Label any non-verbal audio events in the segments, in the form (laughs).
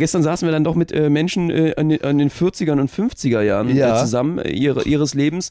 Gestern saßen wir dann doch mit äh, Menschen äh, an, den, an, den 40ern und 50er Jahren Ja. äh, zusammen äh, ihre, ihres Lebens.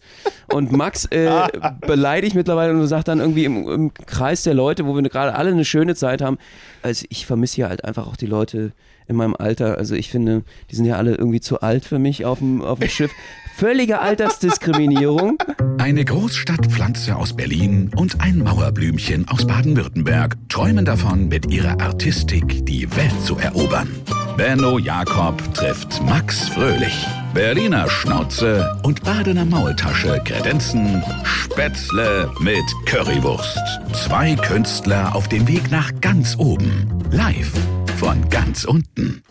Und Max äh, (laughs) beleidigt mittlerweile und sagt dann irgendwie im, im Kreis der Leute, wo wir gerade alle eine schöne Zeit haben. Also ich vermisse hier halt einfach auch die Leute in meinem Alter. Also ich finde, die sind ja alle irgendwie zu alt für mich auf dem, auf dem Schiff. Völlige Altersdiskriminierung. Eine Großstadtpflanze aus Berlin und ein Mauerblümchen aus Baden-Württemberg träumen davon, mit ihrer Artistik die Welt zu erobern. Benno Jakob trifft Max Fröhlich. Berliner Schnauze und Badener Maultasche kredenzen Spätzle mit Currywurst. Zwei Künstler auf dem Weg nach ganz oben. Live von ganz unten.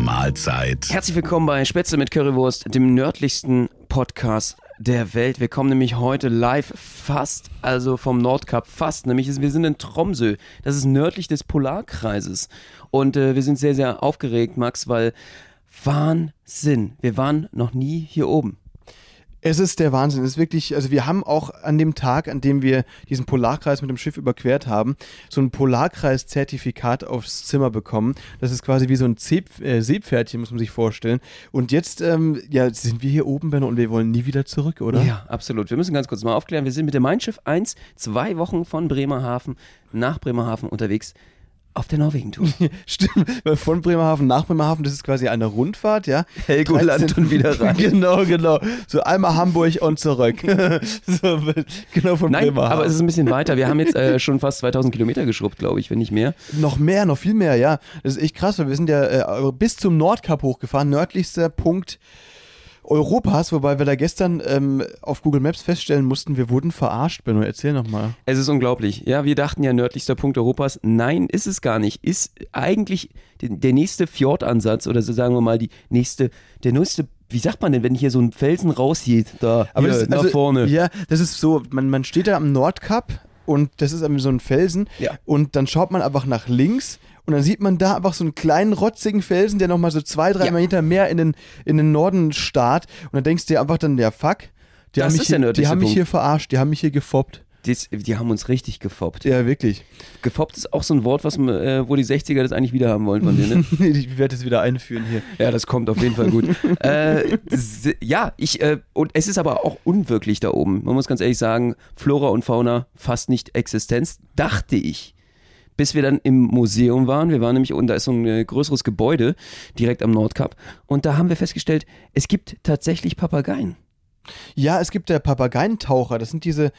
Mahlzeit. Herzlich willkommen bei Spätzle mit Currywurst, dem nördlichsten Podcast der Welt. Wir kommen nämlich heute live fast, also vom Nordkap fast, nämlich wir sind in Tromsø. Das ist nördlich des Polarkreises. Und äh, wir sind sehr, sehr aufgeregt, Max, weil Wahnsinn. Wir waren noch nie hier oben. Es ist der Wahnsinn. Es ist wirklich, also wir haben auch an dem Tag, an dem wir diesen Polarkreis mit dem Schiff überquert haben, so ein Polarkreis-Zertifikat aufs Zimmer bekommen. Das ist quasi wie so ein Seep, äh, Seepferdchen, muss man sich vorstellen. Und jetzt, ähm, ja, sind wir hier oben, Benno, und wir wollen nie wieder zurück, oder? Ja, absolut. Wir müssen ganz kurz mal aufklären. Wir sind mit dem Mein Schiff 1 zwei Wochen von Bremerhaven nach Bremerhaven unterwegs auf der Norwegen-Tour. (laughs) Stimmt, weil von Bremerhaven nach Bremerhaven, das ist quasi eine Rundfahrt, ja. Helgoland 13 und wieder rein. (laughs) Genau, genau. So einmal Hamburg und zurück. (laughs) so, genau von Nein, Bremerhaven. aber es ist ein bisschen weiter. Wir haben jetzt äh, schon fast 2000 Kilometer geschrubbt, glaube ich, wenn nicht mehr. Noch mehr, noch viel mehr, ja. Das ist echt krass, weil wir sind ja äh, bis zum Nordkap hochgefahren, nördlichster Punkt Europas, wobei wir da gestern ähm, auf Google Maps feststellen mussten, wir wurden verarscht, Benno. Erzähl nochmal. Es ist unglaublich. Ja, wir dachten ja nördlichster Punkt Europas. Nein, ist es gar nicht. Ist eigentlich der, nächste Fjordansatz oder so sagen wir mal die nächste, der nächste, wie sagt man denn, wenn hier so ein Felsen rauszieht, da hier, das, nach also, vorne. Ja, das ist so, man, man steht da am Nordkap und das ist so ein Felsen Ja. und dann schaut man einfach nach links und dann sieht man da einfach so einen kleinen rotzigen Felsen, der nochmal so zwei, drei Ja. Meter mehr in den, in den Norden starrt und dann denkst du dir einfach dann, ja fuck, die Das haben, mich hier, die haben mich hier verarscht, die haben mich hier gefoppt. Das, die haben uns richtig gefoppt. Ja, wirklich. Gefoppt ist auch so ein Wort, was, äh, wo die 60er das eigentlich wieder haben wollen von denen. Ne? (laughs) ich werde es wieder einführen hier. Ja, das kommt auf jeden Fall gut. (laughs) äh, ja, ich, äh, und es ist aber auch unwirklich da oben. Man muss ganz ehrlich sagen, Flora und Fauna fast nicht Existenz, dachte ich. Bis wir dann im Museum waren. Wir waren nämlich, und da ist so ein äh, größeres Gebäude direkt am Nordkap. Und da haben wir festgestellt, es gibt tatsächlich Papageien. Ja, es gibt der Papageientaucher. Das sind diese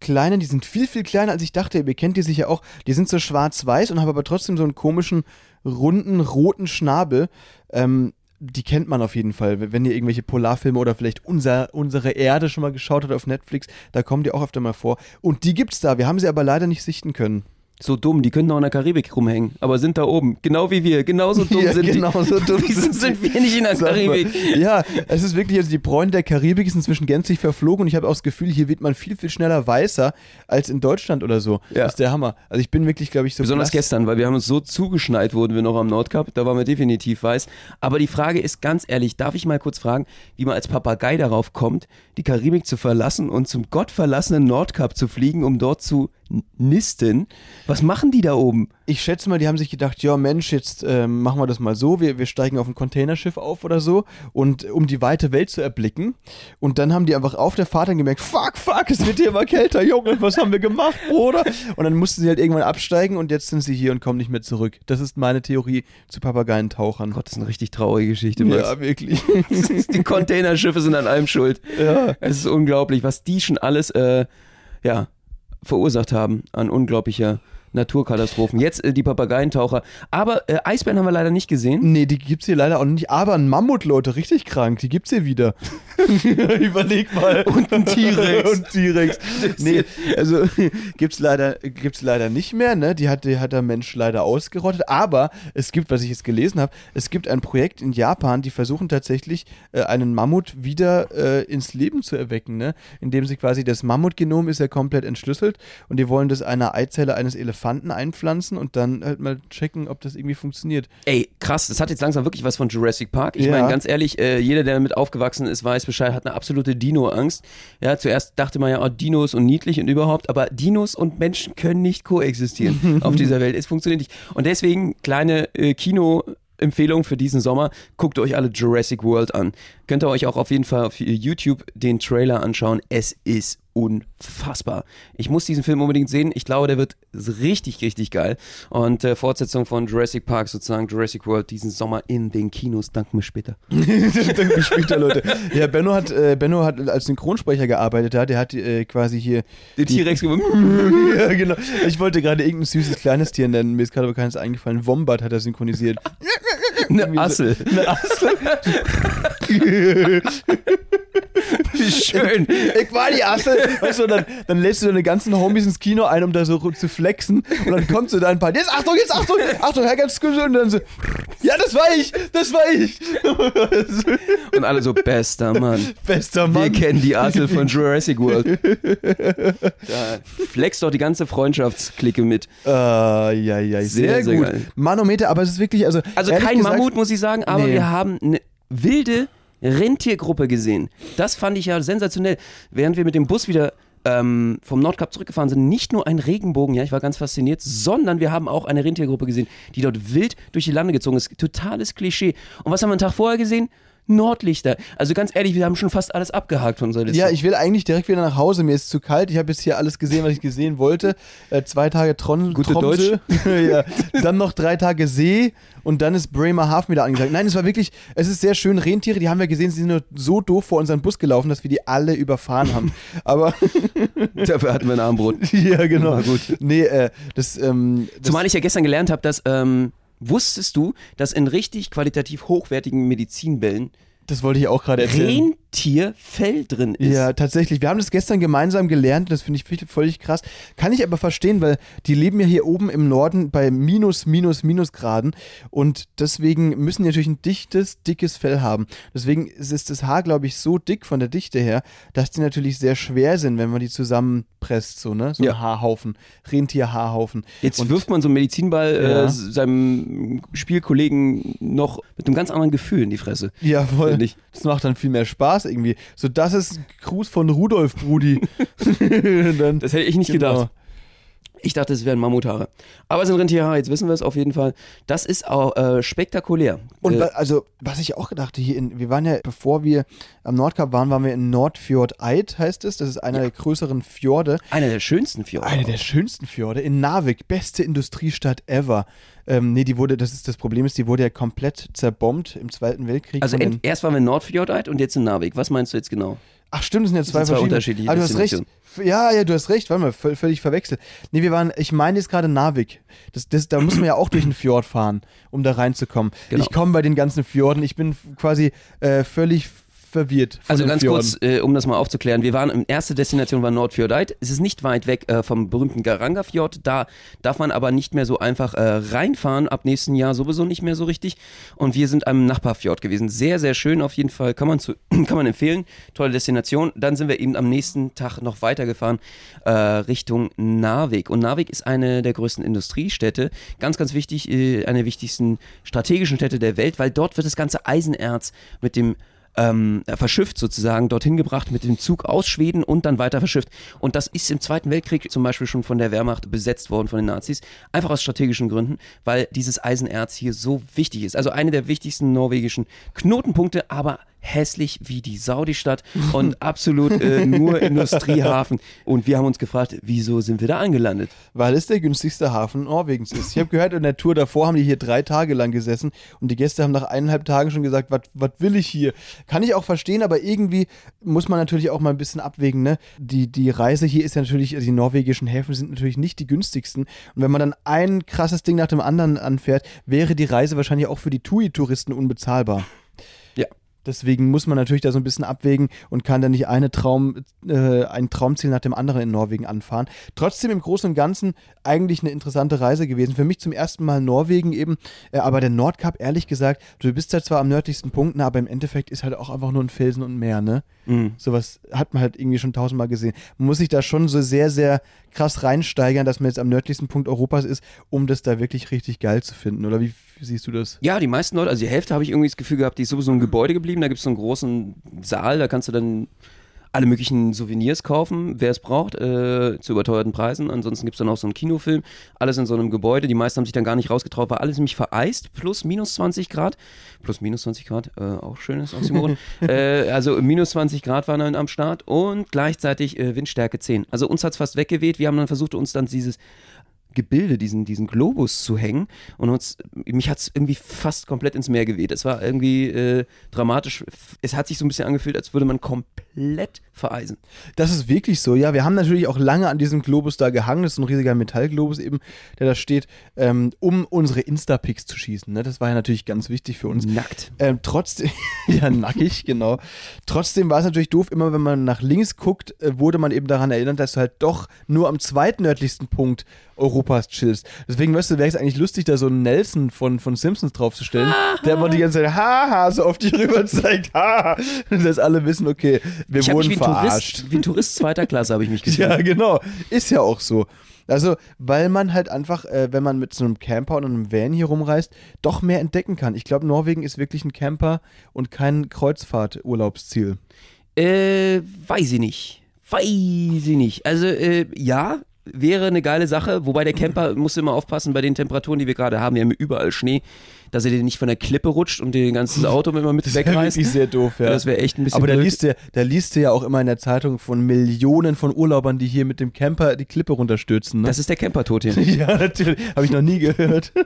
kleinen, die sind viel, viel kleiner, als ich dachte. Ihr kennt die sicher auch. Die sind so schwarz-weiß und haben aber trotzdem so einen komischen, runden, roten Schnabel. Ähm, die kennt man auf jeden Fall. Wenn ihr irgendwelche Polarfilme oder vielleicht unser, unsere Erde schon mal geschaut habt auf Netflix, da kommen die auch öfter mal vor. Und die gibt's da. Wir haben sie aber leider nicht sichten können. So dumm, die könnten auch in der Karibik rumhängen, aber sind da oben. Genau wie wir. Genauso dumm (laughs) Ja, sind genau die. so dumm (laughs) sind sind wir nicht in der mal. Karibik? Ja, es ist wirklich, also die Bräune der Karibik ist inzwischen gänzlich verflogen und ich habe auch das Gefühl, hier wird man viel, viel schneller weißer als in Deutschland oder so. Ja. Das ist der Hammer. Also ich bin wirklich, glaube ich, so Besonders blass. gestern, weil wir haben uns so zugeschneit, wurden wir noch am Nordkap, da waren wir definitiv weiß. Aber die Frage ist ganz ehrlich, darf ich mal kurz fragen, wie man als Papagei darauf kommt, die Karibik zu verlassen und zum gottverlassenen Nordkap zu fliegen, um dort zu nisten? Was machen die da oben? Ich schätze mal, die haben sich gedacht, ja Mensch, jetzt ähm, machen wir das mal so, wir, wir steigen auf ein Containerschiff auf oder so und um die weite Welt zu erblicken. Und dann haben die einfach auf der Fahrt dann gemerkt, fuck, fuck, es wird hier immer kälter, Junge, was haben wir gemacht, Bruder? Und dann mussten sie halt irgendwann absteigen und jetzt sind sie hier und kommen nicht mehr zurück. Das ist meine Theorie zu Papageientauchern. Gott, das ist eine richtig traurige Geschichte, Max. ja, wirklich. (laughs) Die Containerschiffe sind an allem schuld. ja. Es ist unglaublich, was die schon alles äh, ja, verursacht haben an unglaublicher Naturkatastrophen. Jetzt äh, die Papageientaucher. Aber äh, Eisbären haben wir leider nicht gesehen. Nee, die gibt's hier leider auch nicht. Aber ein Mammut, Leute, richtig krank. Die gibt's hier wieder. (laughs) Überleg mal. Und ein T-Rex. (laughs) Und T-Rex. Nee, also (laughs) gibt's leider, gibt's leider nicht mehr, ne? Die hat, die hat der Mensch leider ausgerottet. Aber es gibt, was ich jetzt gelesen habe, es gibt ein Projekt in Japan, die versuchen tatsächlich äh, einen Mammut wieder äh, ins Leben zu erwecken, ne? Indem sie quasi das Mammutgenom ist ja komplett entschlüsselt und die wollen das einer Eizelle eines Elefanten einpflanzen und dann halt mal checken, ob das irgendwie funktioniert. Ey, krass, das hat jetzt langsam wirklich was von Jurassic Park. Ich Ja. meine, ganz ehrlich, äh, jeder, der damit aufgewachsen ist, weiß Bescheid, hat eine absolute Dino-Angst. Ja, zuerst dachte man ja, oh, Dinos und niedlich und überhaupt, aber Dinos und Menschen können nicht koexistieren (laughs) auf dieser Welt. Es funktioniert nicht. Und deswegen kleine äh, Kino- Empfehlung für diesen Sommer. Guckt euch alle Jurassic World an. Könnt ihr euch auch auf jeden Fall auf YouTube den Trailer anschauen. Es ist unfassbar. Ich muss diesen Film unbedingt sehen. Ich glaube, der wird richtig, richtig geil. Und äh, Fortsetzung von Jurassic Park, sozusagen Jurassic World, diesen Sommer in den Kinos. Danke mir später. (laughs) Danke mir später, Leute. Ja, Benno hat, äh, Benno hat als Synchronsprecher gearbeitet. Der hat äh, quasi hier. Den T-Rex (laughs) ja, genau. Ich wollte gerade irgendein süßes kleines Tier nennen. Mir ist gerade aber keines eingefallen. Wombat hat er synchronisiert. (laughs) Eine Assel. Eine Assel. (laughs) Wie schön. Ich war die Assel. Weißt du, dann, dann lädst du deine ganzen Homies ins Kino ein, um da so zu flexen. Und dann kommt so da ein paar. Jetzt Achtung, jetzt Achtung, Achtung, Herr ganz gut. Und dann so. Ja, das war ich, das war ich. Und alle so, bester Mann. Bester Wir Mann. kennen die Assel von Jurassic World. Da flext doch die ganze Freundschaftsklicke mit. Äh, ja, ja, sehr, Sehr, sehr gut. geil. Manometer, aber es ist wirklich, also. Also kein gesagt, Mammut, muss ich sagen, aber Nee. wir haben eine wilde Rentiergruppe gesehen. Das fand ich ja sensationell. Während wir mit dem Bus wieder ähm, vom Nordkap zurückgefahren sind, nicht nur ein Regenbogen, ja, ich war ganz fasziniert, sondern wir haben auch eine Rentiergruppe gesehen, die dort wild durch die Lande gezogen ist. Totales Klischee. Und was haben wir einen Tag vorher gesehen? Nordlichter. Also ganz ehrlich, wir haben schon fast alles abgehakt von unserer Liste. Ja, ich will eigentlich direkt wieder nach Hause. Mir ist zu kalt. Ich habe jetzt hier alles gesehen, was ich gesehen wollte. Äh, zwei Tage Tron Gute Tromsø. (laughs) ja. Dann noch drei Tage See und dann ist Bremerhaven wieder angesagt. Nein, es war wirklich, es ist sehr schön. Rentiere, die haben wir gesehen, sie sind nur so doof vor unseren Bus gelaufen, dass wir die alle überfahren haben. (laughs) Aber (laughs) Dafür hatten wir ein Armbrot. ja, genau. War gut. Nee, äh, das, ähm, das Zumal ich ja gestern gelernt habe, dass, ähm, wusstest du, dass in richtig qualitativ hochwertigen Medizinbällen das wollte ich auch gerade erzählen. Rentierfell drin ist. Ja, tatsächlich. Wir haben das gestern gemeinsam gelernt. Das finde ich völlig- krass. Kann ich aber verstehen, weil die leben ja hier oben im Norden bei minus, minus, minus Graden. Und deswegen müssen die natürlich ein dichtes, dickes Fell haben. Deswegen ist das Haar, glaube ich, so dick von der Dichte her, dass die natürlich sehr schwer sind, wenn man die zusammenpresst. So, ne? So ein Ja. Haarhaufen. Rentierhaarhaufen. Jetzt Und- wirft man so einen Medizinball Ja. äh, seinem Spielkollegen noch mit einem ganz anderen Gefühl in die Fresse. Ja, voll. Das macht dann viel mehr Spaß irgendwie. So, das ist Gruß von Rudolf, Brudi. (laughs) Das hätte ich nicht Genau. gedacht. Ich dachte, es wären Mammuthaare. Aber es sind Rentierhaare, jetzt wissen wir es auf jeden Fall. Das ist auch äh, spektakulär. Und äh, also, was ich auch gedacht hier in, wir waren ja, bevor wir am Nordkap waren, waren wir in Nordfjord Eid, heißt es. Das ist einer der größeren Fjorde. einer der schönsten Fjorde. Eine der schönsten Fjorde in Narvik, beste Industriestadt ever. Ähm, nee, die wurde, das ist das Problem ist, die wurde ja komplett zerbombt im Zweiten Weltkrieg. also erst waren wir in Nordfjordeid und jetzt in Narvik. Was meinst du jetzt genau? Ach stimmt, das sind ja zwei, sind zwei verschiedene. unterschiedliche Ah, du hast recht. Ja, ja, du hast recht. Warte mal, völ- völlig verwechselt. Nee, wir waren, ich meine jetzt gerade Narvik. Das, das, da muss man ja auch durch den Fjord fahren, um da reinzukommen. Genau. Ich komme bei den ganzen Fjorden. Ich bin quasi äh, völlig verwirrt. Also ganz Fjorden. kurz, äh, um das mal aufzuklären. Wir waren, in erste Destination war Nordfjordeid. Es ist nicht weit weg äh, vom berühmten Garangafjord. Da darf man aber nicht mehr so einfach äh, reinfahren. Ab nächsten Jahr sowieso nicht mehr so richtig. Und wir sind am Nachbarfjord gewesen. Sehr, sehr schön auf jeden Fall. Kann man, zu, (clears throat) kann man empfehlen. Tolle Destination. Dann sind wir eben am nächsten Tag noch weitergefahren äh, Richtung Narvik. Und Narvik ist eine der größten Industriestädte. Ganz, ganz wichtig, äh, eine der wichtigsten strategischen Städte der Welt, weil dort wird das ganze Eisenerz mit dem ähm, verschifft sozusagen, dorthin gebracht mit dem Zug aus Schweden und dann weiter verschifft. Und das ist im Zweiten Weltkrieg zum Beispiel schon von der Wehrmacht besetzt worden, von den Nazis, einfach aus strategischen Gründen, weil dieses Eisenerz hier so wichtig ist. Also eine der wichtigsten norwegischen Knotenpunkte, aber hässlich wie die Saudi-Stadt und (laughs) absolut äh, nur Industriehafen. Und wir haben uns gefragt, wieso sind wir da angelandet? Weil es der günstigste Hafen Norwegens ist. Ich habe gehört, in der Tour davor haben die hier drei Tage lang gesessen und die Gäste haben nach eineinhalb Tagen schon gesagt, was will ich hier? Kann ich auch verstehen, aber irgendwie muss man natürlich auch mal ein bisschen abwägen. Ne? Die, die Reise hier ist ja natürlich, also die norwegischen Häfen sind natürlich nicht die günstigsten. Und wenn man dann ein krasses Ding nach dem anderen anfährt, wäre die Reise wahrscheinlich auch für die TUI-Touristen unbezahlbar. Ja. Deswegen muss man natürlich da so ein bisschen abwägen und kann dann nicht eine Traum, äh, ein Traumziel nach dem anderen in Norwegen anfahren. Trotzdem im Großen und Ganzen eigentlich eine interessante Reise gewesen. Für mich zum ersten Mal Norwegen eben, äh, aber der Nordkap, ehrlich gesagt, du bist da zwar am nördlichsten Punkt, aber im Endeffekt ist halt auch einfach nur ein Felsen und ein Meer, ne? Mhm. Sowas hat man halt irgendwie schon tausendmal gesehen. Man muss sich da schon so sehr, sehr krass reinsteigern, dass man jetzt am nördlichsten Punkt Europas ist, um das da wirklich richtig geil zu finden. Oder wie siehst du das? Ja, die meisten Leute, also die Hälfte habe ich irgendwie das Gefühl gehabt, die ist sowieso im Gebäude geblieben. Da gibt es so einen großen Saal, da kannst du dann alle möglichen Souvenirs kaufen, wer es braucht, äh, zu überteuerten Preisen. Ansonsten gibt es dann auch so einen Kinofilm. Alles in so einem Gebäude. Die meisten haben sich dann gar nicht rausgetraut, war alles nämlich vereist. Plus minus 20 Grad. Plus minus 20 Grad, äh, auch schönes Oxymoron. (laughs) äh, also minus 20 Grad waren dann am Start und gleichzeitig äh, Windstärke 10. Also uns hat es fast weggeweht. Wir haben dann versucht, uns dann dieses Gebilde, diesen, diesen Globus zu hängen. Und uns, mich hat es irgendwie fast komplett ins Meer geweht. Es war irgendwie äh, dramatisch. Es hat sich so ein bisschen angefühlt, als würde man komplett vereisen. Das ist wirklich so, ja. Wir haben natürlich auch lange an diesem Globus da gehangen. Das ist ein riesiger Metallglobus eben, der da steht, ähm, um unsere Insta-Pics zu schießen. Ne? Das war ja natürlich ganz wichtig für uns. Nackt. Ähm, trotzdem, (laughs) ja, nackig, genau. Trotzdem war es natürlich doof, immer wenn man nach links guckt, äh, wurde man eben daran erinnert, dass du halt doch nur am zweitnördlichsten Punkt Europas chillst. Deswegen, weißt du, wäre es eigentlich lustig, da so einen Nelson von, von Simpsons draufzustellen, der immer die ganze Zeit haha so auf dich rüber zeigt, haha, (laughs) dass alle wissen, okay, wir Ich wurden wie verarscht. Tourist, wie ein Tourist zweiter Klasse habe ich mich (laughs) gefühlt. Ja, genau. Ist ja auch so. Also, weil man halt einfach, äh, wenn man mit so einem Camper und einem Van hier rumreist, doch mehr entdecken kann. Ich glaube, Norwegen ist wirklich ein Camper und kein Kreuzfahrturlaubsziel. Äh, weiß ich nicht. Weiß ich nicht. Also, äh, ja, wäre eine geile Sache, wobei der Camper muss immer aufpassen bei den Temperaturen, die wir gerade haben. Wir haben überall Schnee, dass er dir nicht von der Klippe rutscht und dir dein ganzes (laughs) Auto immer mit Das wäre wegreißt. sehr doof, ja. Das wäre echt ein bisschen Aber da liest, du, da liest du ja auch immer in der Zeitung von Millionen von Urlaubern, die hier mit dem Camper die Klippe runterstürzen. Ne? Das ist der Camper-Tod hin. (laughs) ja, natürlich. Habe ich noch nie gehört. (laughs)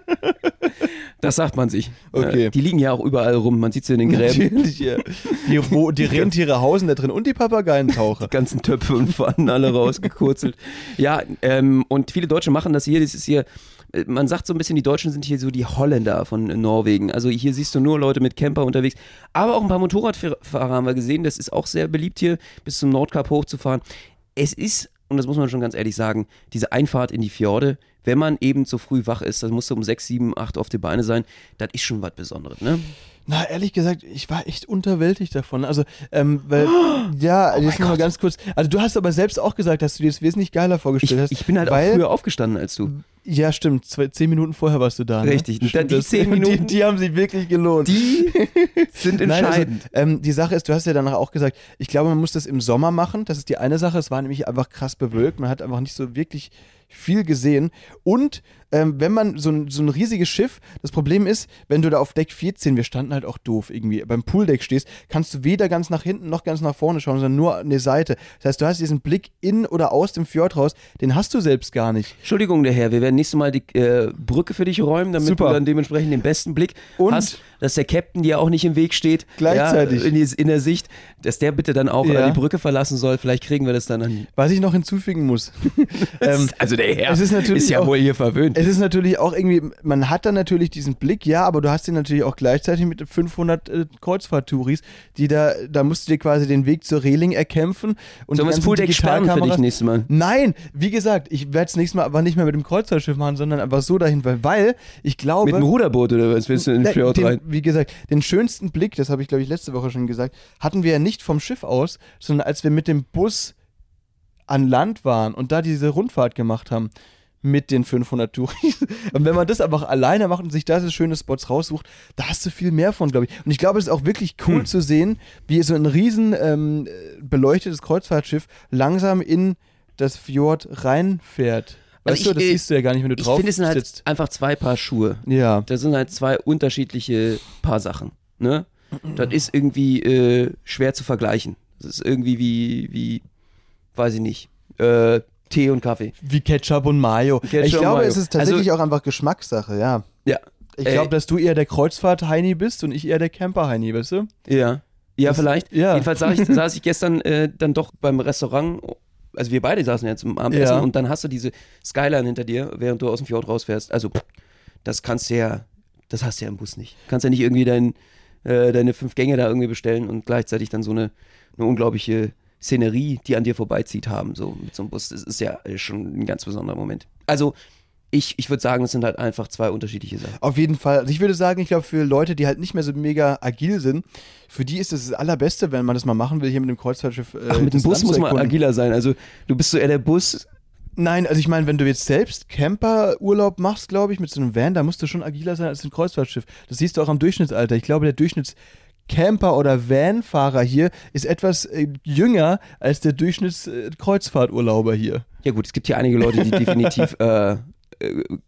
Das sagt man sich. Okay. Äh, Die liegen ja auch überall rum. Man sieht sie in den Gräben. Natürlich, ja. Die, Ro- die Rentiere hausen da drin und die Papageientaucher. ganzen Töpfe und Pfannen alle rausgekurzelt. Ja, ähm, und viele Deutsche machen das hier. Das ist hier, man sagt so ein bisschen, die Deutschen sind hier so die Holländer von Norwegen. Also hier siehst du nur Leute mit Camper unterwegs. Aber auch ein paar Motorradfahrer haben wir gesehen. Das ist auch sehr beliebt hier, bis zum Nordkap hochzufahren. Es ist, und das muss man schon ganz ehrlich sagen, diese Einfahrt in die Fjorde, wenn man eben so früh wach ist, dann musst du um 6, 7, 8 auf die Beine sein, das ist schon was Besonderes, ne? Na, ehrlich gesagt, ich war echt unterwältigt davon. Also, ähm, weil, (gasps) ja, Oh jetzt noch mal ganz kurz. Also, du hast aber selbst auch gesagt, dass du dir das wesentlich geiler Ich, vorgestellt hast. ich bin halt weil, auch früher aufgestanden als du. Ja, stimmt. Zwei, zehn Minuten vorher warst du da. Ne? Richtig. Stimmt, die zehn (laughs) Minuten- Die, die haben sich wirklich gelohnt. Die (laughs) sind Nein, also, entscheidend. ähm, die Sache ist, du hast ja danach auch gesagt, ich glaube, man muss das im Sommer machen. Das ist die eine Sache. Es war nämlich einfach krass bewölkt. Man hat einfach nicht so wirklich viel gesehen. Und ähm, wenn man so ein, so ein riesiges Schiff, das Problem ist, wenn du da auf Deck 14, wir standen halt auch doof irgendwie, beim Pooldeck stehst, kannst du weder ganz nach hinten noch ganz nach vorne schauen, sondern nur an die Seite. Das heißt, du hast diesen Blick in oder aus dem Fjord raus, den hast du selbst gar nicht. Entschuldigung, der Herr, wir werden nächstes Mal die äh, Brücke für dich räumen, damit Super. du dann dementsprechend den besten Blick Und- hast, dass der Captain dir auch nicht im Weg steht. Gleichzeitig. Ja, in, in der Sicht, dass der bitte dann auch Ja. die Brücke verlassen soll. Vielleicht kriegen wir das dann an. Was ich noch hinzufügen muss. (laughs) ähm, also der Herr ist natürlich ja wohl hier verwöhnt. Es ist natürlich auch irgendwie, man hat dann natürlich diesen Blick, ja, aber du hast ihn natürlich auch gleichzeitig mit 500 äh, Kreuzfahrt-Touris, die da, da musst du dir quasi den Weg zur Reling erkämpfen. Und wir das Pooldeck sperren für dich nächstes Mal? Nein, wie gesagt, ich werde es nächstes Mal aber nicht mehr mit dem Kreuzfahrtschiff machen, sondern einfach so dahin, weil, weil ich glaube. Mit dem Ruderboot oder was willst du in den Fjord den, rein? Wie gesagt, den schönsten Blick, das habe ich glaube ich letzte Woche schon gesagt, hatten wir ja nicht vom Schiff aus, sondern als wir mit dem Bus an Land waren und da diese Rundfahrt gemacht haben mit den 500 Touris. (laughs) Und wenn man das einfach alleine macht und sich da so schöne Spots raussucht, da hast du viel mehr von, glaube ich. Und ich glaube, es ist auch wirklich cool Hm. zu sehen, wie so ein riesen ähm, beleuchtetes Kreuzfahrtschiff langsam in das Fjord reinfährt. Also Weißt du, ich, das äh, siehst du ja gar nicht, wenn du Ich drauf finde, es sind halt sitzt. einfach zwei Paar Schuhe. Ja. Das sind halt zwei unterschiedliche Paar Sachen. Ne? Das ist irgendwie äh, schwer zu vergleichen. Das ist irgendwie wie, wie weiß ich nicht, äh, Tee und Kaffee. Wie Ketchup und Mayo. Ketchup ich glaube, Mayo. es ist tatsächlich auch einfach Geschmackssache, ja. Ja. Ich Äh, glaube, dass du eher der Kreuzfahrt-Heini bist und ich eher der Camper-Heini, weißt du? Ja. Ja, Das- vielleicht. ja. Jedenfalls saß ich, (laughs) saß ich gestern äh, dann doch beim Restaurant. Also wir beide saßen ja zum Abendessen Ja. und dann hast du diese Skyline hinter dir, während du aus dem Fjord rausfährst. Also das kannst du ja, das hast du ja im Bus nicht. Kannst ja nicht irgendwie dein, äh, deine fünf Gänge da irgendwie bestellen und gleichzeitig dann so eine, eine unglaubliche Szenerie, die an dir vorbeizieht, haben. So mit so einem Bus. Das ist ja äh, schon ein ganz besonderer Moment. Also ich, ich würde sagen, es sind halt einfach zwei unterschiedliche Sachen. Auf jeden Fall. Also ich würde sagen, ich glaube, für Leute, die halt nicht mehr so mega agil sind, für die ist das das Allerbeste, wenn man das mal machen will, hier mit dem Kreuzfahrtschiff. Äh, Ach, mit dem Bus muss man agiler sein. Also du bist so eher der Bus. Nein, also ich meine, wenn du jetzt selbst Camper-Urlaub machst, glaube ich, mit so einem Van, da musst du schon agiler sein als ein Kreuzfahrtschiff. Das siehst du auch am Durchschnittsalter. Ich glaube, der Camper oder Vanfahrer hier ist etwas äh, jünger als der Durchschnittskreuzfahrturlauber hier. Ja gut, es gibt hier einige Leute, die definitiv äh, äh,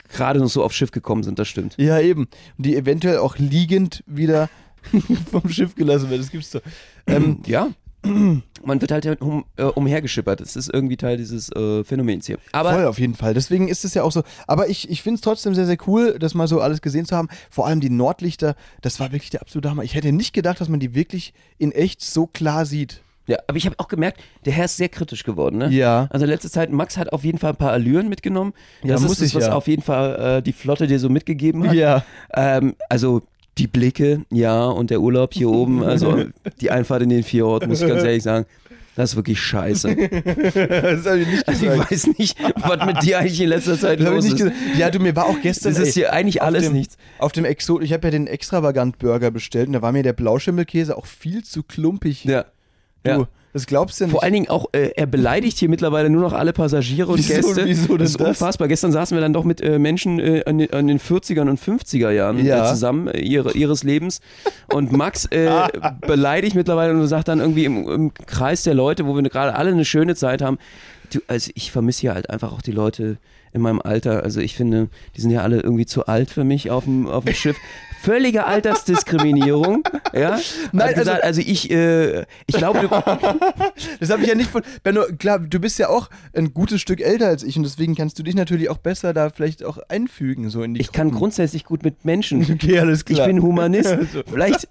gerade noch so aufs Schiff gekommen sind, das stimmt. Ja, eben. Und die eventuell auch liegend wieder (laughs) vom Schiff gelassen werden. Das gibt's doch. Ähm, Ja. (clears throat) Man wird halt um, äh, umhergeschippert. Das ist irgendwie Teil dieses äh, Phänomens hier. Aber Voll auf jeden Fall. Deswegen ist es ja auch so. Aber ich, ich finde es trotzdem sehr, sehr cool, das mal so alles gesehen zu haben. Vor allem die Nordlichter, das war wirklich der absolute Hammer. Ich hätte nicht gedacht, dass man die wirklich in echt so klar sieht. Ja, aber ich habe auch gemerkt, der Herr ist sehr kritisch geworden, ne? Ja. Also letzte Zeit, Max hat auf jeden Fall ein paar Allüren mitgenommen. Ja, das muss ist das, ich was ja. auf jeden Fall äh, die Flotte dir so mitgegeben hat. Ja. Ähm, also die Blicke, ja, und der Urlaub hier oben, also die Einfahrt in den Fjord, muss ich ganz ehrlich sagen, das ist wirklich scheiße. das habe ich nicht Also ich gesagt. weiß nicht, was mit dir eigentlich in letzter Zeit hab los ist. gesagt. Ja, du, mir war auch gestern. Das ist hier eigentlich alles dem, nichts. Auf dem Exot, ich habe ja den Extravagant-Burger bestellt und da war mir der Blauschimmelkäse auch viel zu klumpig. Ja. Du, ja. Das glaubst du nicht. Vor allen Dingen auch, äh, er beleidigt hier mittlerweile nur noch alle Passagiere und Wieso- Gäste. wieso das ist das? unfassbar. Gestern saßen wir dann doch mit äh, Menschen äh, an, den- an den 40ern und 50er Jahren Ja. äh, zusammen äh, ihre, ihres Lebens. Und Max äh, (laughs) beleidigt mittlerweile und sagt dann irgendwie im, im Kreis der Leute, wo wir gerade alle eine schöne Zeit haben. Du, also ich vermisse hier halt einfach auch die Leute in meinem Alter. Also ich finde, die sind ja alle irgendwie zu alt für mich auf dem, auf dem Schiff. Völlige Altersdiskriminierung. Ja? (laughs) Nein, Hat gesagt, also ich, äh, ich glaube, du, (laughs) Das habe ich ja nicht von. Benno, klar, du bist ja auch ein gutes Stück älter als ich und deswegen kannst du dich natürlich auch besser da vielleicht auch einfügen, so in die Ich kann Gruppen. grundsätzlich gut mit Menschen. (laughs) Okay, alles Ich klar. bin Humanist. Vielleicht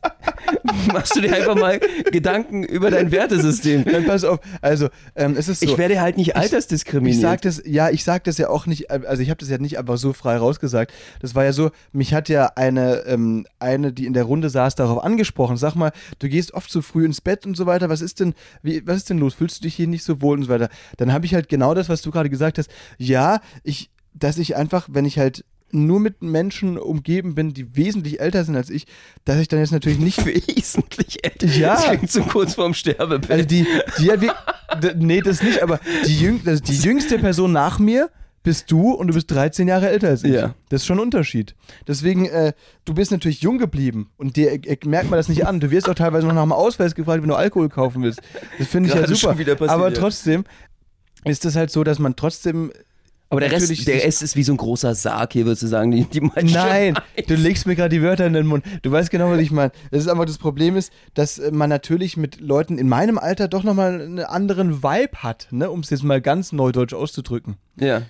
machst du dir einfach mal Gedanken über dein Wertesystem. Dann pass auf. Also, ähm, es ist so. Ich werde halt nicht altersdiskriminiert. Ich sag das, ja, ich sag das ja auch nicht, also ich habe das ja nicht einfach so frei rausgesagt. Das war ja so, mich hat ja eine, ähm, eine, die in der Runde saß, darauf angesprochen. Sag mal, du gehst oft zu früh ins Bett und so weiter. Was ist denn, wie, was ist denn los? Fühlst du dich hier nicht so wohl und so weiter? Dann habe ich halt genau das, was du gerade gesagt hast. Ja, ich, dass ich einfach, wenn ich halt nur mit Menschen umgeben bin, die wesentlich älter sind als ich, dass ich dann jetzt natürlich nicht (laughs) wesentlich älter. Ja. Das klingt so kurz vorm Sterbebett. Also die, die hat wir, d- nee, das nicht, aber die, jüng, also die jüngste Person nach mir bist du und du bist 13 Jahre älter als ich. Ja. Das ist schon ein Unterschied. Deswegen, äh, du bist natürlich jung geblieben und dir äh, merkt man das nicht an. Du wirst auch teilweise noch nach dem Ausweis gefragt, wenn du Alkohol kaufen willst. Das finde ich ja super. aber trotzdem ist es halt so, dass man trotzdem Aber der Rest, der Rest ist wie so ein großer Sarg hier, würdest du sagen. Die, die (laughs) Nein, du legst mir gerade die Wörter in den Mund. Du weißt genau, was ich meine. Das ist einfach das Problem ist, dass äh, man natürlich mit Leuten in meinem Alter doch nochmal einen anderen Vibe hat, ne? um es jetzt mal ganz neudeutsch auszudrücken. Ja.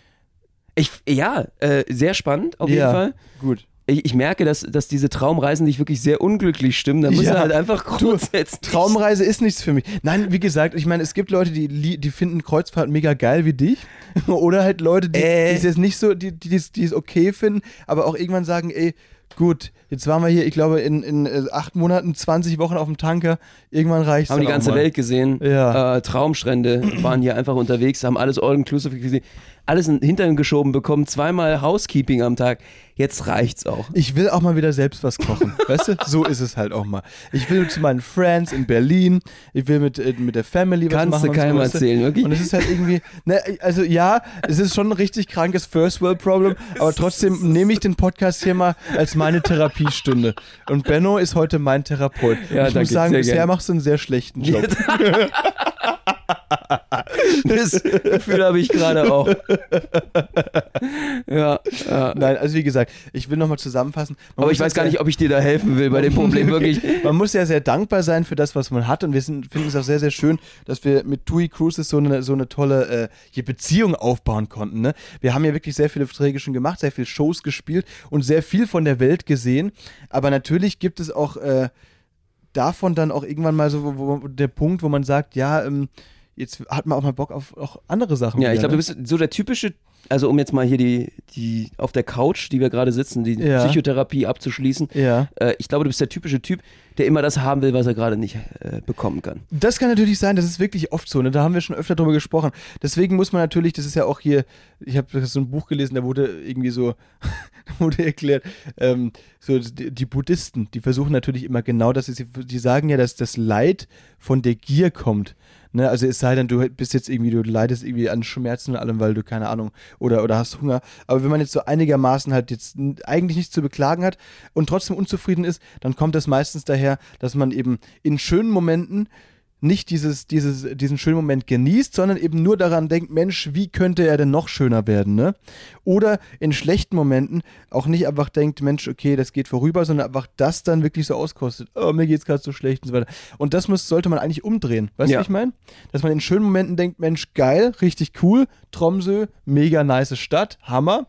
Ich, ja, äh, sehr spannend auf jeden Ja. Fall. Gut. Ich, ich merke, dass, dass diese Traumreisen dich wirklich sehr unglücklich stimmen. Da muss Ja. halt einfach grundsätzlich. Traumreise ist nichts für mich. Nein, wie gesagt, ich meine, es gibt Leute, die, die finden Kreuzfahrt mega geil wie dich. (laughs) Oder halt Leute, die, Äh. die es jetzt nicht so, die, die, es- die es okay finden, aber auch irgendwann sagen, ey, gut, jetzt waren wir hier, ich glaube, in, in äh, acht Monaten, 20 Wochen auf dem Tanker, irgendwann reicht haben die ganze Welt gesehen. Ja. Äh, Traumstrände waren hier einfach unterwegs, haben alles all-inclusive gesehen. Alles in den Hintern geschoben bekommen, zweimal Housekeeping am Tag. Jetzt reicht's auch. Ich will auch mal wieder selbst was kochen. (laughs) weißt du? So ist es halt auch mal. Ich will zu meinen Friends in Berlin. Ich will mit, äh, mit der Family was Kannst machen. du und so, keinem weißt du? erzählen, wirklich. Und es ist halt irgendwie, ne, also ja, es ist schon ein richtig krankes First World Problem, aber trotzdem nehme ich den Podcast hier mal als meine Therapiestunde. Und Benno ist heute mein Therapeut. Ja, ich danke, muss sagen, bisher gern. machst du einen sehr schlechten Job. (laughs) (laughs) (laughs) Das Gefühl habe ich gerade auch. Ja, ja. Nein, also wie gesagt, ich will nochmal zusammenfassen. Man Aber ich weiß gar nicht, ob ich dir da helfen will bei dem Problem (laughs) wirklich. Man muss ja sehr dankbar sein für das, was man hat und wir sind, finden es auch sehr, sehr schön, dass wir mit TUI Cruises so eine, so eine tolle äh, Beziehung aufbauen konnten. Ne? Wir haben ja wirklich sehr viele Verträge schon gemacht, sehr viele Shows gespielt und sehr viel von der Welt gesehen. Aber natürlich gibt es auch äh, davon dann auch irgendwann mal so wo, wo, der Punkt, wo man sagt, ja, ähm, jetzt hat man auch mal Bock auf auch andere Sachen. Ja, ich wieder, glaube, ne? du bist so der typische, also um jetzt mal hier die, die auf der Couch, die wir gerade sitzen, die Ja. Psychotherapie abzuschließen. Ja. Äh, ich glaube, du bist der typische Typ, der immer das haben will, was er gerade nicht äh, bekommen kann. Das kann natürlich sein, das ist wirklich oft so, ne? da haben wir schon öfter drüber gesprochen. Deswegen muss man natürlich, das ist ja auch hier, ich habe so ein Buch gelesen, da wurde irgendwie so, (laughs) wurde erklärt, ähm, so die, die Buddhisten, die versuchen natürlich immer genau das, die sagen ja, dass das Leid von der Gier kommt. Ne? Also es sei denn, du bist jetzt irgendwie, du leidest irgendwie an Schmerzen und allem, weil du, keine Ahnung, oder, oder hast Hunger. Aber wenn man jetzt so einigermaßen halt jetzt eigentlich nichts zu beklagen hat und trotzdem unzufrieden ist, dann kommt das meistens daher, dass man eben in schönen Momenten nicht dieses, dieses, diesen schönen Moment genießt, sondern eben nur daran denkt, Mensch, wie könnte er denn noch schöner werden, ne? Oder in schlechten Momenten auch nicht einfach denkt, Mensch, okay, das geht vorüber, sondern einfach das dann wirklich so auskostet. Oh, mir geht's gerade so schlecht und so weiter. Und das muss, sollte man eigentlich umdrehen. Weißt du, Ja. was ich meine? Dass man in schönen Momenten denkt, Mensch, geil, richtig cool, Tromsø, mega nice Stadt, Hammer.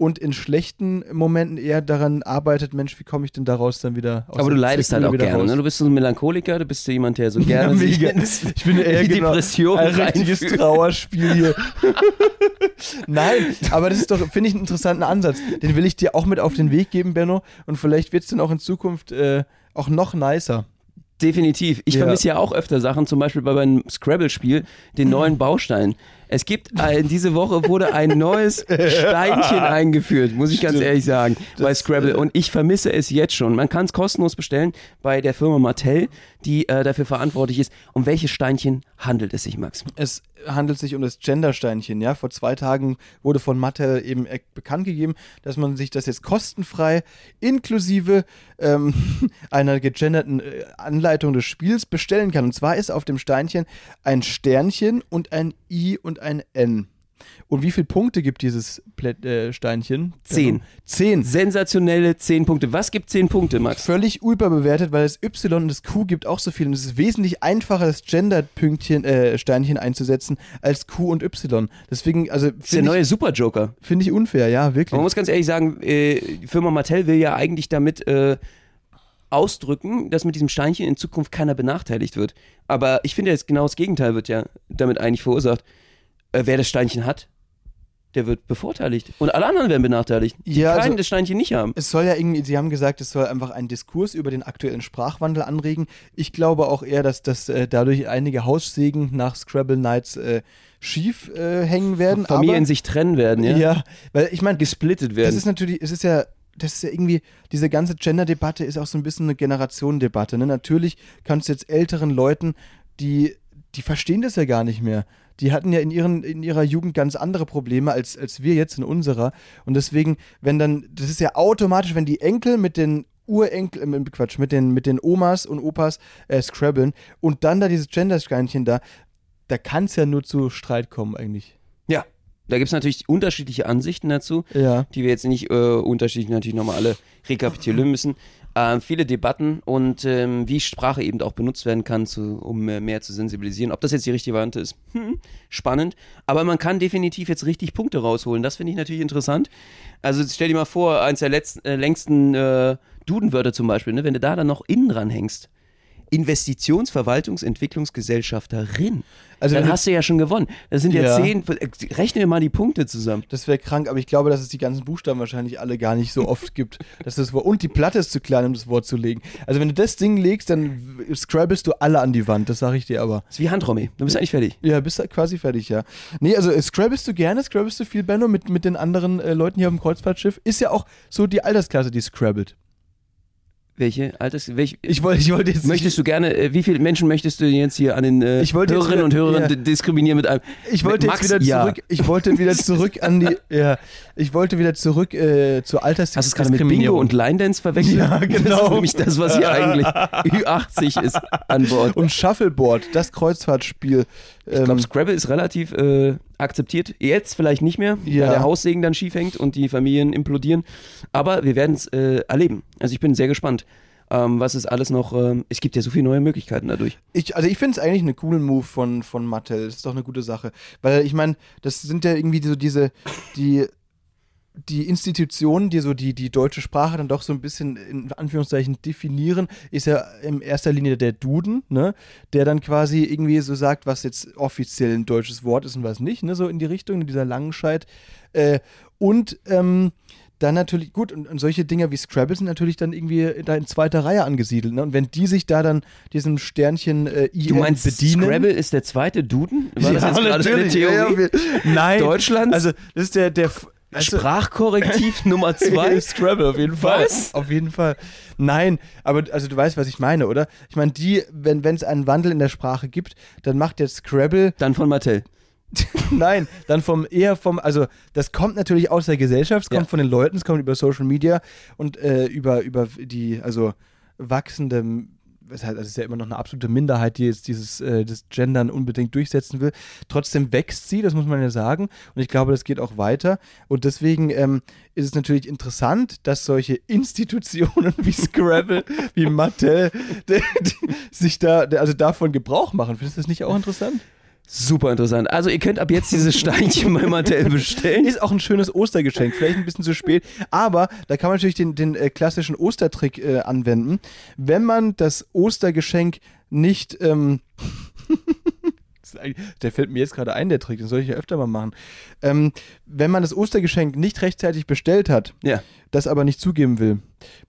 Und in schlechten Momenten eher daran arbeitet, Mensch, wie komme ich denn daraus dann wieder aus Aber du leidest halt auch wieder gerne. Ne? Du bist so ein Melancholiker, du bist so jemand, der so gerne sich mega. (laughs) Ich bin eher die genau Depression ein richtiges. Trauerspiel hier. (laughs) Nein, aber das ist doch, finde ich, einen interessanten Ansatz. Den will ich dir auch mit auf den Weg geben, Benno. Und vielleicht wird es dann auch in Zukunft äh, auch noch nicer. Definitiv. Ich Ja. vermisse ja auch öfter Sachen, zum Beispiel bei meinem Scrabble-Spiel, den (clears throat) neuen Baustein. Es gibt, äh, diese Woche wurde ein neues (laughs) Steinchen eingeführt, muss ich ganz Stimmt. ehrlich sagen, bei Scrabble. äh, Und ich vermisse es jetzt schon. Man kann es kostenlos bestellen bei der Firma Mattel, die äh, dafür verantwortlich ist. Um welche Steinchen handelt es sich, Max? Es handelt sich um das Gendersteinchen, ja. Vor zwei Tagen wurde von Mattel eben äh, bekannt gegeben, dass man sich das jetzt kostenfrei inklusive ähm, (laughs) einer gegenderten äh, Anleitung des Spiels bestellen kann. Und zwar ist auf dem Steinchen ein Sternchen und ein I und ein N. Und wie viele Punkte gibt dieses Plä äh, Steinchen? Zehn. Zehn. Sensationelle 10 Punkte. Was gibt 10 Punkte, Max? Völlig überbewertet, weil das Y und das Q gibt auch so viel. Und es ist wesentlich einfacher, das Gender-Pünktchen, äh, Steinchen einzusetzen, als Q und Y. Deswegen, also Das ist der finde ich, neue Super-Joker. find ich unfair, ja, wirklich. Man muss ganz ehrlich sagen, äh, die Firma Mattel will ja eigentlich damit äh, ausdrücken, dass mit diesem Steinchen in Zukunft keiner benachteiligt wird. Aber ich finde jetzt genau das Gegenteil wird ja damit eigentlich verursacht. Äh, wer das Steinchen hat, der wird bevorteiligt. Und alle anderen werden benachteiligt. Die Ja, keinen also- das Steinchen nicht haben. Es soll ja irgendwie, Sie haben gesagt, es soll einfach einen Diskurs über den aktuellen Sprachwandel anregen. Ich glaube auch eher, dass, dass äh, dadurch einige Haussegen nach Scrabble Nights äh, schief äh, hängen werden. Familien sich trennen werden, ja? ja, weil ich meine, Gesplittet das werden. ist natürlich, es ist ja, das ist ja irgendwie, diese ganze Gender-Debatte ist auch so ein bisschen eine Generationendebatte. Ne? Natürlich kannst du jetzt älteren Leuten, die, die verstehen das ja gar nicht mehr. Die hatten ja in, ihren, in ihrer Jugend ganz andere Probleme als, als wir jetzt in unserer. Und deswegen, wenn dann, das ist ja automatisch, wenn die Enkel mit den Urenkel, äh, Quatsch, mit den, mit den Omas und Opas äh, scrabbeln und dann da dieses Gender-Steinchen da, da kann es ja nur zu Streit kommen eigentlich. ja. Da gibt es natürlich unterschiedliche Ansichten dazu. Ja. die wir jetzt nicht äh, unterschiedlich natürlich nochmal alle rekapitulieren müssen. Ähm, viele Debatten und ähm, wie Sprache eben auch benutzt werden kann, zu, um äh, mehr zu sensibilisieren. Ob das jetzt die richtige Variante ist, (laughs) hm, spannend. Aber man kann definitiv jetzt richtig Punkte rausholen. Das finde ich natürlich interessant. Also stell dir mal vor, eins der letzten, äh, längsten äh, Dudenwörter zum Beispiel, ne, wenn du da dann noch innen dran hängst. Investitionsverwaltungsentwicklungsgesellschafterin. Also dann hast du ja schon gewonnen. Das sind ja, Ja. zehn. äh, Rechnen wir mal die Punkte zusammen. Das wäre krank, aber ich glaube, dass es die ganzen Buchstaben wahrscheinlich alle gar nicht so oft gibt. (laughs) Dass das Wort, und die Platte ist zu klein, um das Wort zu legen. Also wenn du das Ding legst, dann scrabbelst du alle an die Wand, das sage ich dir aber. Das ist wie Handromy. Du bist eigentlich fertig. Ja, bist quasi fertig, ja. Nee, also äh, scrabbelst du gerne, scrabbelst du viel, Benno, mit, mit den anderen äh, Leuten hier auf dem Kreuzfahrtschiff. Ist ja auch so die Altersklasse, die scrabbelt. Welche Alters, welch, Ich wollte ich wollte jetzt möchtest du gerne, äh, wie viele Menschen möchtest du jetzt hier an den äh, Hörerinnen und wieder- Hörern ja. di- diskriminieren mit einem? Ich wollte Max, wieder ja. zurück, ich wollte wieder zurück an die, (laughs) ja, ich wollte wieder zurück äh, zur Hast du es gerade mit Bingo Altersdiskriminierung. und Line Dance verwechselt? Ja, Das ist genau. nämlich das, was hier eigentlich Ü80 ist an Bord. Und Shuffleboard, das Kreuzfahrtspiel. ich glaube, ähm, Scrabble ist relativ äh, akzeptiert. Jetzt vielleicht nicht mehr, Ja. weil der Haussegen dann schief hängt und die Familien implodieren. Aber wir werden es äh, erleben. Also ich bin sehr gespannt. Ähm, was es alles noch, ähm, es gibt ja so viele neue Möglichkeiten dadurch. Ich, also ich finde es eigentlich einen coolen Move von, von Mattel. Das ist doch eine gute Sache. Weil ich meine, das sind ja irgendwie so diese, die, die Institutionen, die so die, die deutsche Sprache dann doch so ein bisschen in Anführungszeichen definieren, ist ja in erster Linie der Duden, ne? Der dann quasi irgendwie so sagt, was jetzt offiziell ein deutsches Wort ist und was nicht, ne? So in die Richtung, in dieser Langenscheid. Äh, und ähm, dann natürlich, gut, und, und solche Dinger wie Scrabble sind natürlich dann irgendwie da in zweiter Reihe angesiedelt. Ne? Und wenn die sich da dann diesem Sternchen äh, IN Du meinst, bedienen. Scrabble ist der zweite Duden? War das jetzt gerade eine natürlich. Theorie? Ja, ja, Nein. Deutschlands? Also, das ist der, der, Also- Sprachkorrektiv (laughs) Nummer zwei. Scrabble auf jeden Fall. Was? Auf jeden Fall. Nein, aber also du weißt, was ich meine, oder? Ich meine, die, wenn es einen Wandel in der Sprache gibt, dann macht jetzt Scrabble Dann von Mattel. (laughs) Nein, dann vom eher vom, also das kommt natürlich aus der Gesellschaft, es kommt Ja. von den Leuten, es kommt über Social Media und äh, über, über die, also wachsende, es also es ist ja immer noch eine absolute Minderheit, die jetzt dieses äh, das Gendern unbedingt durchsetzen will. Trotzdem wächst sie, das muss man ja sagen. Und ich glaube, das geht auch weiter. Und deswegen ähm, ist es natürlich interessant, dass solche Institutionen (laughs) wie Scrabble, wie Mattel, (laughs) die, die, sich da, also davon Gebrauch machen. Findest du das nicht auch interessant? Super interessant. Also ihr könnt ab jetzt dieses Steinchen bei Mattel bestellen. Ist auch ein schönes Ostergeschenk, vielleicht ein bisschen zu spät, aber da kann man natürlich den, den äh, klassischen Ostertrick äh, anwenden. Wenn man das Ostergeschenk nicht, ähm, der fällt mir jetzt gerade ein, der Trick, den soll ich ja öfter mal machen. Ähm, wenn man das Ostergeschenk nicht rechtzeitig bestellt hat, Ja. das aber nicht zugeben will,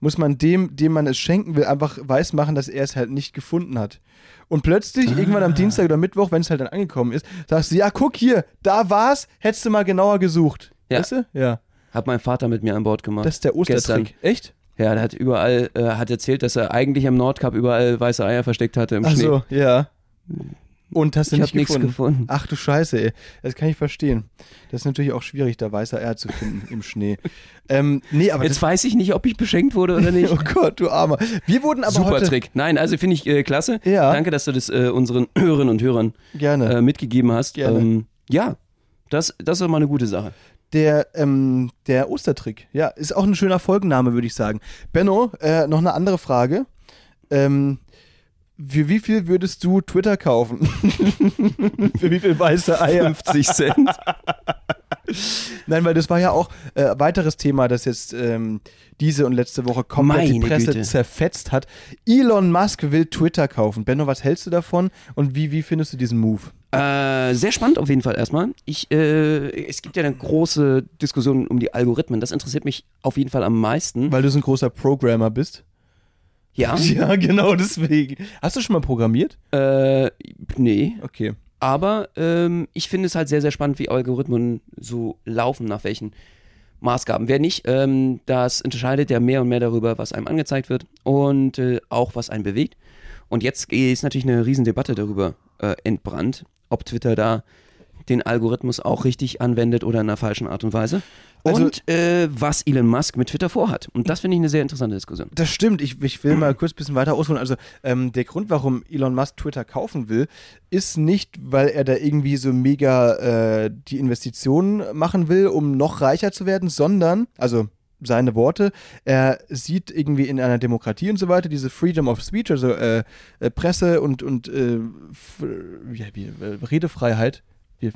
muss man dem, dem man es schenken will, einfach weismachen, dass er es halt nicht gefunden hat. Und plötzlich, irgendwann am Dienstag oder Mittwoch, wenn es halt dann angekommen ist, sagst du, ja, guck hier, da war's, hättest du mal genauer gesucht. Ja. Weißt du? Ja. Hat mein Vater mit mir an Bord gemacht. Das ist der Ostertrick. Echt? Ja, der hat überall, äh, hat erzählt, dass er eigentlich am Nordkap überall weiße Eier versteckt hatte im Ach Schnee. so, ja. Und hast du Ich nicht gefunden? gefunden. Ach du Scheiße, ey. Das kann ich verstehen. Das ist natürlich auch schwierig, da weißer Eier zu finden im Schnee. (laughs) Ähm, nee, aber Jetzt weiß ich nicht, ob ich beschenkt wurde oder nicht. (laughs) oh Gott, du Armer. Wir wurden aber Super heute... Trick. Nein, also finde ich äh, klasse. Ja. Danke, dass du das äh, unseren (clears throat) Hörerinnen und Hörern Gerne. äh, mitgegeben hast. Gerne. Ähm, ja, das, das ist doch mal eine gute Sache. Der, ähm, der Ostertrick, ja, ist auch ein schöner Folgenname, würde ich sagen. Benno, äh, noch eine andere Frage. Ähm, für wie viel würdest du Twitter kaufen? (laughs) für wie viel weiße Eier? 50 Cent. (laughs) Nein, weil das war ja auch äh, weiteres Thema, das jetzt ähm, diese und letzte Woche komplett die Meine Presse Güte. zerfetzt hat. Elon Musk will Twitter kaufen. Benno, was hältst du davon und wie, wie findest du diesen Move? Äh, sehr spannend auf jeden Fall erstmal. Ich, äh, es gibt ja eine große Diskussion um die Algorithmen. Das interessiert mich auf jeden Fall am meisten. Weil du so ein großer Programmer bist. Ja. (laughs) Ja, genau deswegen. Hast du schon mal programmiert? Äh, nee. Okay. Aber ähm, ich finde es halt sehr, sehr spannend, wie Algorithmen so laufen, nach welchen Maßgaben. Wer nicht, ähm, das entscheidet ja mehr und mehr darüber, was einem angezeigt wird und äh, auch was einen bewegt. Und jetzt ist natürlich eine Riesendebatte darüber äh, entbrannt, ob Twitter da den Algorithmus auch richtig anwendet oder in einer falschen Art und Weise. Also- und äh, was Elon Musk mit Twitter vorhat. Und das finde ich eine sehr interessante Diskussion. Das stimmt. Ich, ich will mal kurz ein bisschen weiter ausholen. Also ähm, der Grund, warum Elon Musk Twitter kaufen will, ist nicht, weil er da irgendwie so mega äh, die Investitionen machen will, um noch reicher zu werden, sondern, also seine Worte, er sieht irgendwie in einer Demokratie und so weiter diese Freedom of Speech, also äh, äh, Presse und, und äh, ja, wie, äh, Redefreiheit.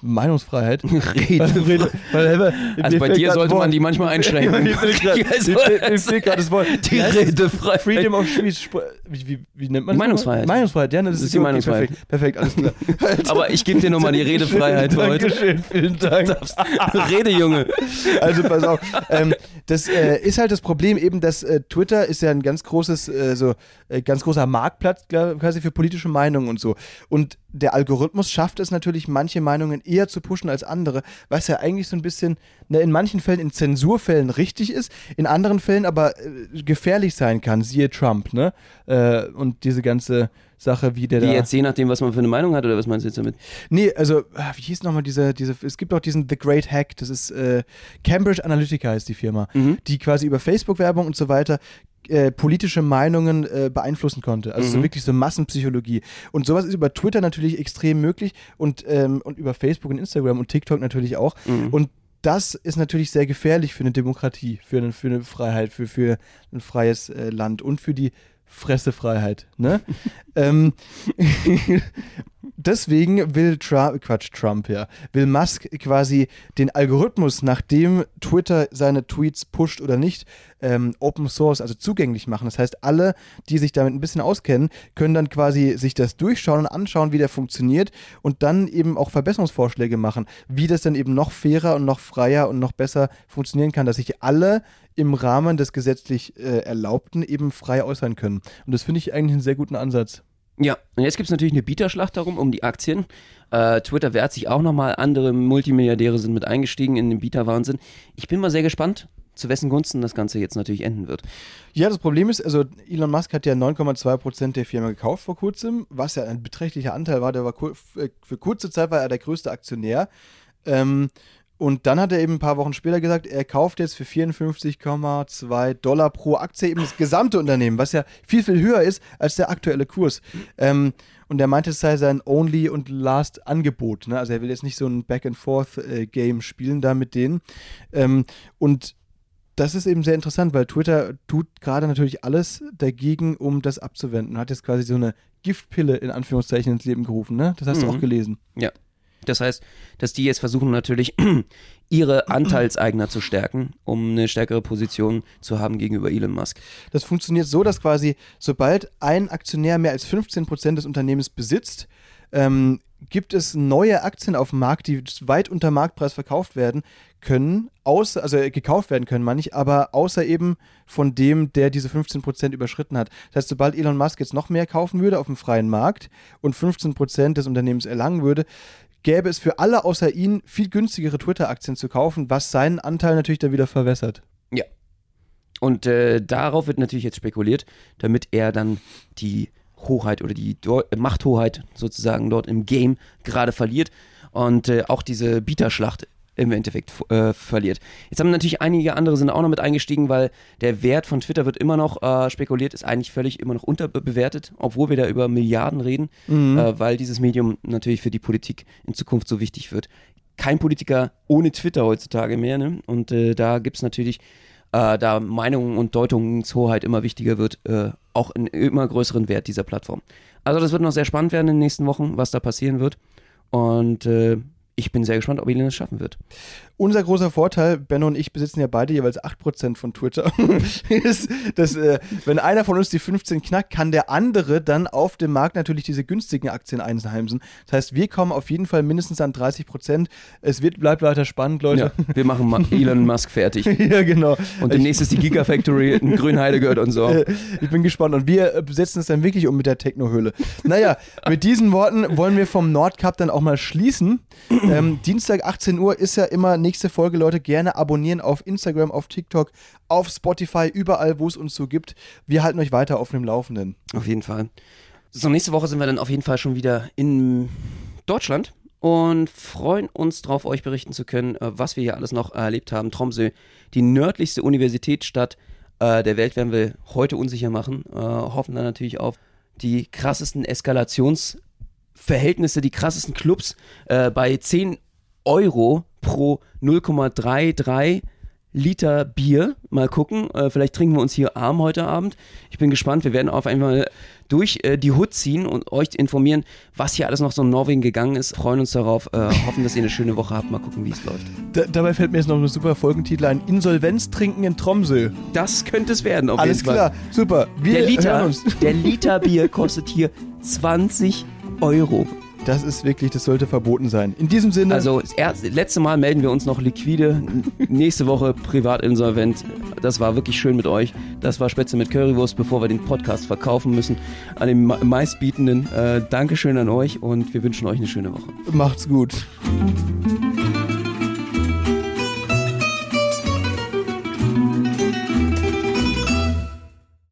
Meinungsfreiheit. (laughs) Rede, weil, weil, Also bei dir sollte man die manchmal einschränken. Mir fällt gerade das Wort. Die? Redefreiheit. Freedom of Speech. Wie, wie, wie nennt man das? Meinungsfreiheit. Meinungsfreiheit, ja, ne, das, Das ist die okay, Meinungsfreiheit. Perfekt, perfekt, alles klar. (laughs) Aber ich gebe dir nochmal die (laughs) Redefreiheit für heute. Dankeschön, vielen Dank. Rede, Junge. Also pass auf. ähm, das äh, ist halt das Problem eben, dass äh, Twitter ist ja ein ganz großes, äh, so äh, ganz großer Marktplatz quasi für politische Meinungen und so. Und der Algorithmus schafft es natürlich, manche Meinungen eher zu pushen als andere, was ja eigentlich so ein bisschen ne, in manchen Fällen in Zensurfällen richtig ist, in anderen Fällen aber äh, gefährlich sein kann, siehe Trump, ne? Äh, und diese ganze Sache, wie der Wie da. jetzt, je nachdem, was man für eine Meinung hat, oder was meinst du jetzt damit? Nee, also, ah, wie hieß nochmal diese, diese, es gibt auch diesen The Great Hack, das ist äh, Cambridge Analytica heißt die Firma, Mhm. die quasi über Facebook-Werbung und so weiter äh, politische Meinungen äh, beeinflussen konnte. Also so Mhm. wirklich so Massenpsychologie. Und sowas ist über Twitter natürlich extrem möglich und, ähm, und über Facebook und Instagram und TikTok natürlich auch. Mhm. Und das ist natürlich sehr gefährlich für eine Demokratie, für eine, für eine Freiheit, für, für ein freies äh, Land und für die Fressefreiheit. Ne? (laughs) ähm, (laughs) deswegen will Trump, Quatsch, Trump, ja, will Musk quasi den Algorithmus, nachdem Twitter seine Tweets pusht oder nicht, ähm, Open Source, also zugänglich machen. Das heißt, alle, die sich damit ein bisschen auskennen, können dann quasi sich das durchschauen und anschauen, wie der funktioniert und dann eben auch Verbesserungsvorschläge machen, wie das dann eben noch fairer und noch freier und noch besser funktionieren kann, dass sich alle im Rahmen des gesetzlich äh, Erlaubten eben frei äußern können. Und das finde ich eigentlich einen sehr guten Ansatz. Ja, und jetzt gibt es natürlich eine Bieterschlacht darum, um die Aktien. Äh, Twitter wehrt sich auch nochmal, andere Multimilliardäre sind mit eingestiegen in den Bieterwahnsinn. Ich bin mal sehr gespannt, zu wessen Gunsten das Ganze jetzt natürlich enden wird. Ja, das Problem ist, also Elon Musk hat ja 9,2% der Firma gekauft vor kurzem, was ja ein beträchtlicher Anteil war. Der war kur äh, für kurze Zeit war er der größte Aktionär. Ähm, und dann hat er eben ein paar Wochen später gesagt, er kauft jetzt für 54,2 Dollar pro Aktie eben das gesamte Unternehmen, was ja viel, viel höher ist als der aktuelle Kurs. Ähm, und er meinte, es sei sein Only und Last Angebot. Ne? Also er will jetzt nicht so ein Back-and-Forth-Game spielen da mit denen. Ähm, und das ist eben sehr interessant, weil Twitter tut gerade natürlich alles dagegen, um das abzuwenden. Hat jetzt quasi so eine Giftpille in Anführungszeichen ins Leben gerufen, ne? Das hast mhm. du auch gelesen. Ja. Das heißt, dass die jetzt versuchen natürlich (clears throat) ihre Anteilseigner zu stärken, um eine stärkere Position zu haben gegenüber Elon Musk. Das funktioniert so, dass quasi sobald ein Aktionär mehr als 15 Prozent des Unternehmens besitzt, ähm, gibt es neue Aktien auf dem Markt, die weit unter Marktpreis verkauft werden können, außer, also gekauft werden können, meine ich, aber außer eben von dem, der diese 15% überschritten hat. Das heißt, sobald Elon Musk jetzt noch mehr kaufen würde auf dem freien Markt und 15% des Unternehmens erlangen würde, gäbe es für alle außer ihn viel günstigere Twitter-Aktien zu kaufen, was seinen Anteil natürlich dann wieder verwässert. Ja. Und äh, darauf wird natürlich jetzt spekuliert, damit er dann die Hochheit oder die Do Machthoheit sozusagen dort im Game gerade verliert und äh, auch diese Bieterschlacht im Endeffekt äh, verliert. Jetzt haben natürlich einige andere sind auch noch mit eingestiegen, weil der Wert von Twitter wird immer noch äh, spekuliert, ist eigentlich völlig immer noch unterbewertet, obwohl wir da über Milliarden reden, mhm. äh, weil dieses Medium natürlich für die Politik in Zukunft so wichtig wird. Kein Politiker ohne Twitter heutzutage mehr, ne? Und äh, da gibt es natürlich, äh, da Meinungen und Deutungshoheit immer wichtiger wird, äh, auch einen immer größeren Wert dieser Plattform. Also das wird noch sehr spannend werden in den nächsten Wochen, was da passieren wird. Und ich bin sehr gespannt, ob Elon es schaffen wird. Unser großer Vorteil, Benno und ich besitzen ja beide jeweils 8% von Twitter, (laughs) ist, dass äh, wenn einer von uns die 15 knackt, kann der andere dann auf dem Markt natürlich diese günstigen Aktien einheimsen. Das heißt, wir kommen auf jeden Fall mindestens an 30%. Es wird, bleibt weiter spannend, Leute. Ja, wir machen Ma (laughs) Elon Musk fertig. (laughs) ja, genau. Und demnächst ist die Gigafactory in Grünheide gehört und so. Ich bin gespannt. Und wir besetzen es dann wirklich um mit der Technohöhle. Naja, mit diesen Worten wollen wir vom Nordcup dann auch mal schließen. Ähm, Dienstag 18 Uhr ist ja immer nächste Folge, Leute. Gerne abonnieren auf Instagram, auf TikTok, auf Spotify, überall, wo es uns so gibt. Wir halten euch weiter auf dem Laufenden. Auf jeden Fall. So, nächste Woche sind wir dann auf jeden Fall schon wieder in Deutschland und freuen uns darauf, euch berichten zu können, äh, was wir hier alles noch erlebt haben. Tromsø, die nördlichste Universitätsstadt äh, der Welt, werden wir heute unsicher machen. Äh, hoffen dann natürlich auf die krassesten Eskalations- Verhältnisse, die krassesten Clubs äh, bei 10 Euro pro 0,33 Liter Bier. Mal gucken. Äh, vielleicht trinken wir uns hier arm heute Abend. Ich bin gespannt. Wir werden auf einmal durch äh, die Hut ziehen und euch informieren, was hier alles noch so in Norwegen gegangen ist. Freuen uns darauf. Äh, hoffen, dass ihr eine schöne Woche habt. Mal gucken, wie es läuft. Da, dabei fällt mir jetzt noch ein super Folgentitel ein: Insolvenz trinken in Tromsø. Das könnte es werden. Alles klar. Super. Wir der Liter, der Liter (laughs) Bier kostet hier 20 Euro. Euro. Das ist wirklich, das sollte verboten sein. In diesem Sinne. Also, das letzte Mal melden wir uns noch liquide. Nächste Woche privatinsolvent. Das war wirklich schön mit euch. Das war Spätzle mit Currywurst, bevor wir den Podcast verkaufen müssen an den meistbietenden. Äh, Dankeschön an euch und wir wünschen euch eine schöne Woche. Macht's gut.